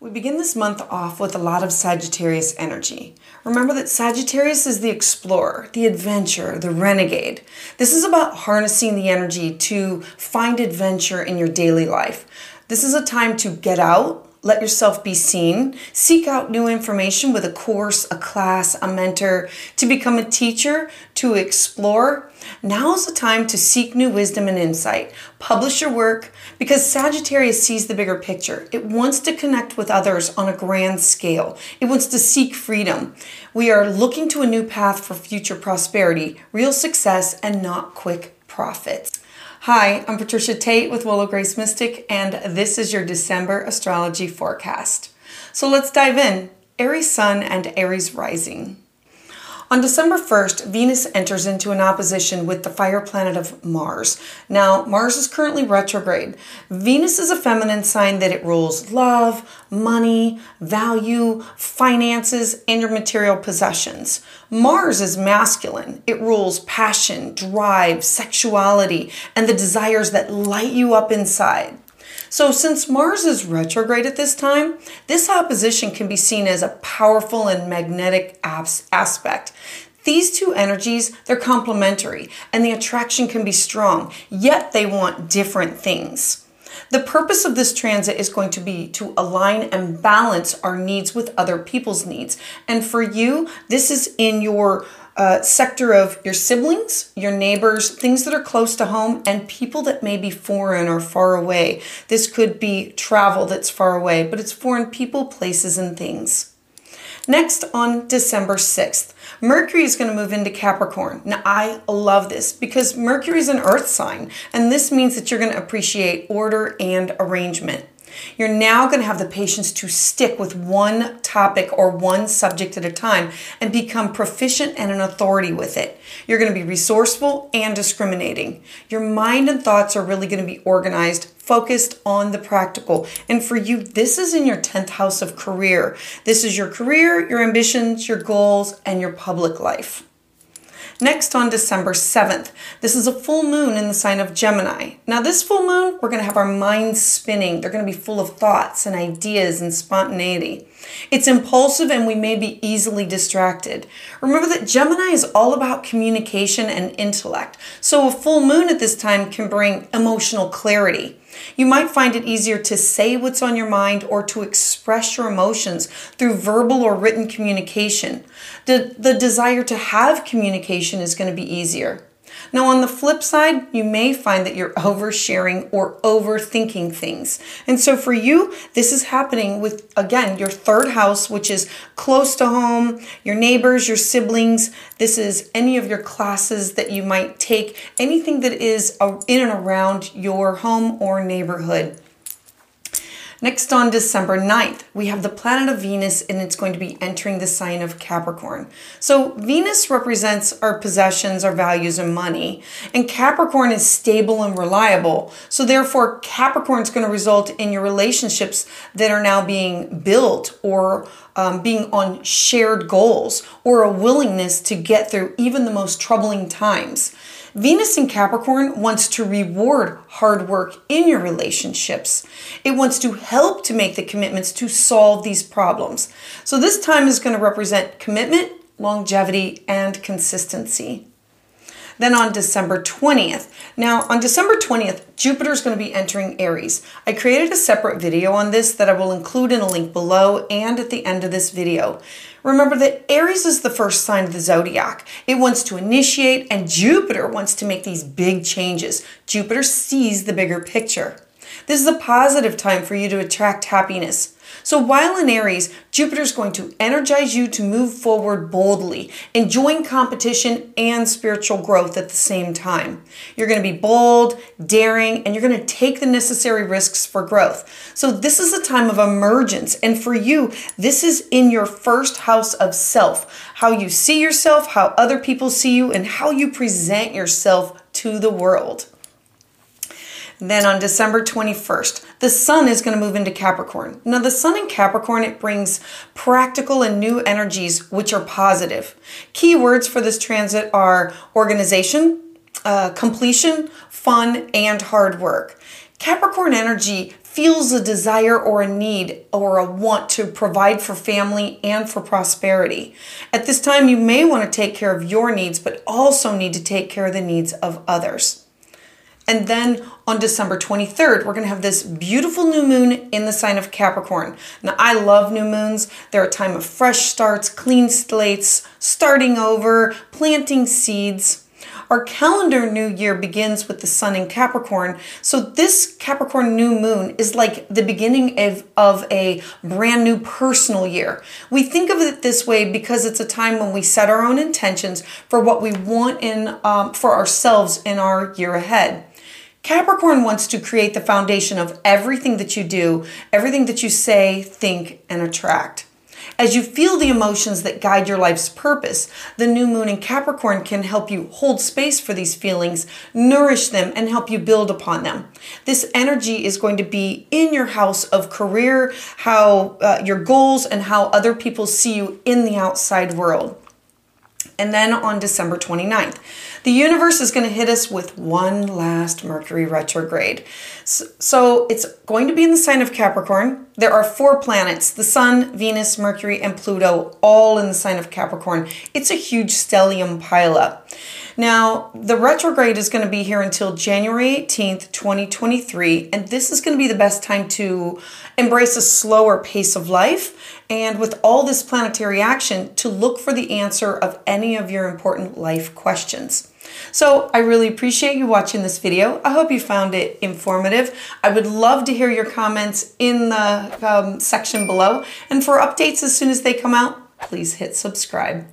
We begin this month off with a lot of Sagittarius energy. Remember that Sagittarius is the explorer, the adventurer, the renegade. This is about harnessing the energy to find adventure in your daily life. This is a time to get out, let yourself be seen, seek out new information with a course, a class, a mentor, to become a teacher, to explore. Now is the time to seek new wisdom and insight. Publish your work because Sagittarius sees the bigger picture. It wants to connect with others on a grand scale. It wants to seek freedom. We are looking to a new path for future prosperity, real success, and not quick profits. Hi, I'm Patricia Tate with Willow Grace Mystic, and this is your December astrology forecast. So let's dive in Aries Sun and Aries Rising. On December 1st, Venus enters into an opposition with the fire planet of Mars. Now, Mars is currently retrograde. Venus is a feminine sign that it rules love, money, value, finances, and your material possessions. Mars is masculine. It rules passion, drive, sexuality, and the desires that light you up inside. So, since Mars is retrograde at this time, this opposition can be seen as a powerful and magnetic aspect. These two energies, they're complementary and the attraction can be strong, yet they want different things. The purpose of this transit is going to be to align and balance our needs with other people's needs. And for you, this is in your uh, sector of your siblings, your neighbors, things that are close to home, and people that may be foreign or far away. This could be travel that's far away, but it's foreign people, places, and things. Next, on December 6th, Mercury is going to move into Capricorn. Now, I love this because Mercury is an earth sign, and this means that you're going to appreciate order and arrangement. You're now going to have the patience to stick with one topic or one subject at a time and become proficient and an authority with it. You're going to be resourceful and discriminating. Your mind and thoughts are really going to be organized, focused on the practical. And for you, this is in your 10th house of career. This is your career, your ambitions, your goals, and your public life. Next on December 7th, this is a full moon in the sign of Gemini. Now, this full moon, we're going to have our minds spinning. They're going to be full of thoughts and ideas and spontaneity. It's impulsive and we may be easily distracted. Remember that Gemini is all about communication and intellect. So, a full moon at this time can bring emotional clarity. You might find it easier to say what's on your mind or to express your emotions through verbal or written communication. The, the desire to have communication is going to be easier. Now, on the flip side, you may find that you're oversharing or overthinking things. And so for you, this is happening with, again, your third house, which is close to home, your neighbors, your siblings. This is any of your classes that you might take, anything that is in and around your home or neighborhood. Next on December 9th, we have the planet of Venus and it's going to be entering the sign of Capricorn. So Venus represents our possessions, our values, and money. And Capricorn is stable and reliable. So therefore, Capricorn is going to result in your relationships that are now being built or um, being on shared goals or a willingness to get through even the most troubling times. Venus in Capricorn wants to reward hard work in your relationships. It wants to help to make the commitments to solve these problems. So this time is going to represent commitment, longevity, and consistency. Then on December 20th. Now, on December 20th, Jupiter is going to be entering Aries. I created a separate video on this that I will include in a link below and at the end of this video. Remember that Aries is the first sign of the zodiac. It wants to initiate, and Jupiter wants to make these big changes. Jupiter sees the bigger picture. This is a positive time for you to attract happiness. So while in Aries, Jupiter is going to energize you to move forward boldly, enjoying competition and spiritual growth at the same time. You're going to be bold, daring, and you're going to take the necessary risks for growth. So this is a time of emergence. And for you, this is in your first house of self, how you see yourself, how other people see you, and how you present yourself to the world. Then on December 21st, the sun is going to move into Capricorn. Now, the sun in Capricorn, it brings practical and new energies which are positive. Key words for this transit are organization, uh, completion, fun, and hard work. Capricorn energy feels a desire or a need or a want to provide for family and for prosperity. At this time, you may want to take care of your needs, but also need to take care of the needs of others. And then on December 23rd, we're going to have this beautiful new moon in the sign of Capricorn. Now, I love new moons. They're a time of fresh starts, clean slates, starting over, planting seeds. Our calendar new year begins with the sun in Capricorn. So this Capricorn new moon is like the beginning of, of a brand new personal year. We think of it this way because it's a time when we set our own intentions for what we want in um, for ourselves in our year ahead. Capricorn wants to create the foundation of everything that you do, everything that you say, think, and attract. As you feel the emotions that guide your life's purpose, the new moon in Capricorn can help you hold space for these feelings, nourish them, and help you build upon them. This energy is going to be in your house of career, how uh, your goals, and how other people see you in the outside world. And then on December 29th, the universe is going to hit us with one last Mercury retrograde. So, it's going to be in the sign of Capricorn. There are four planets the Sun, Venus, Mercury, and Pluto, all in the sign of Capricorn. It's a huge stellium pileup. Now, the retrograde is going to be here until January 18th, 2023, and this is going to be the best time to embrace a slower pace of life and with all this planetary action to look for the answer of any of your important life questions. So I really appreciate you watching this video. I hope you found it informative. I would love to hear your comments in the um, section below. And for updates as soon as they come out, please hit subscribe.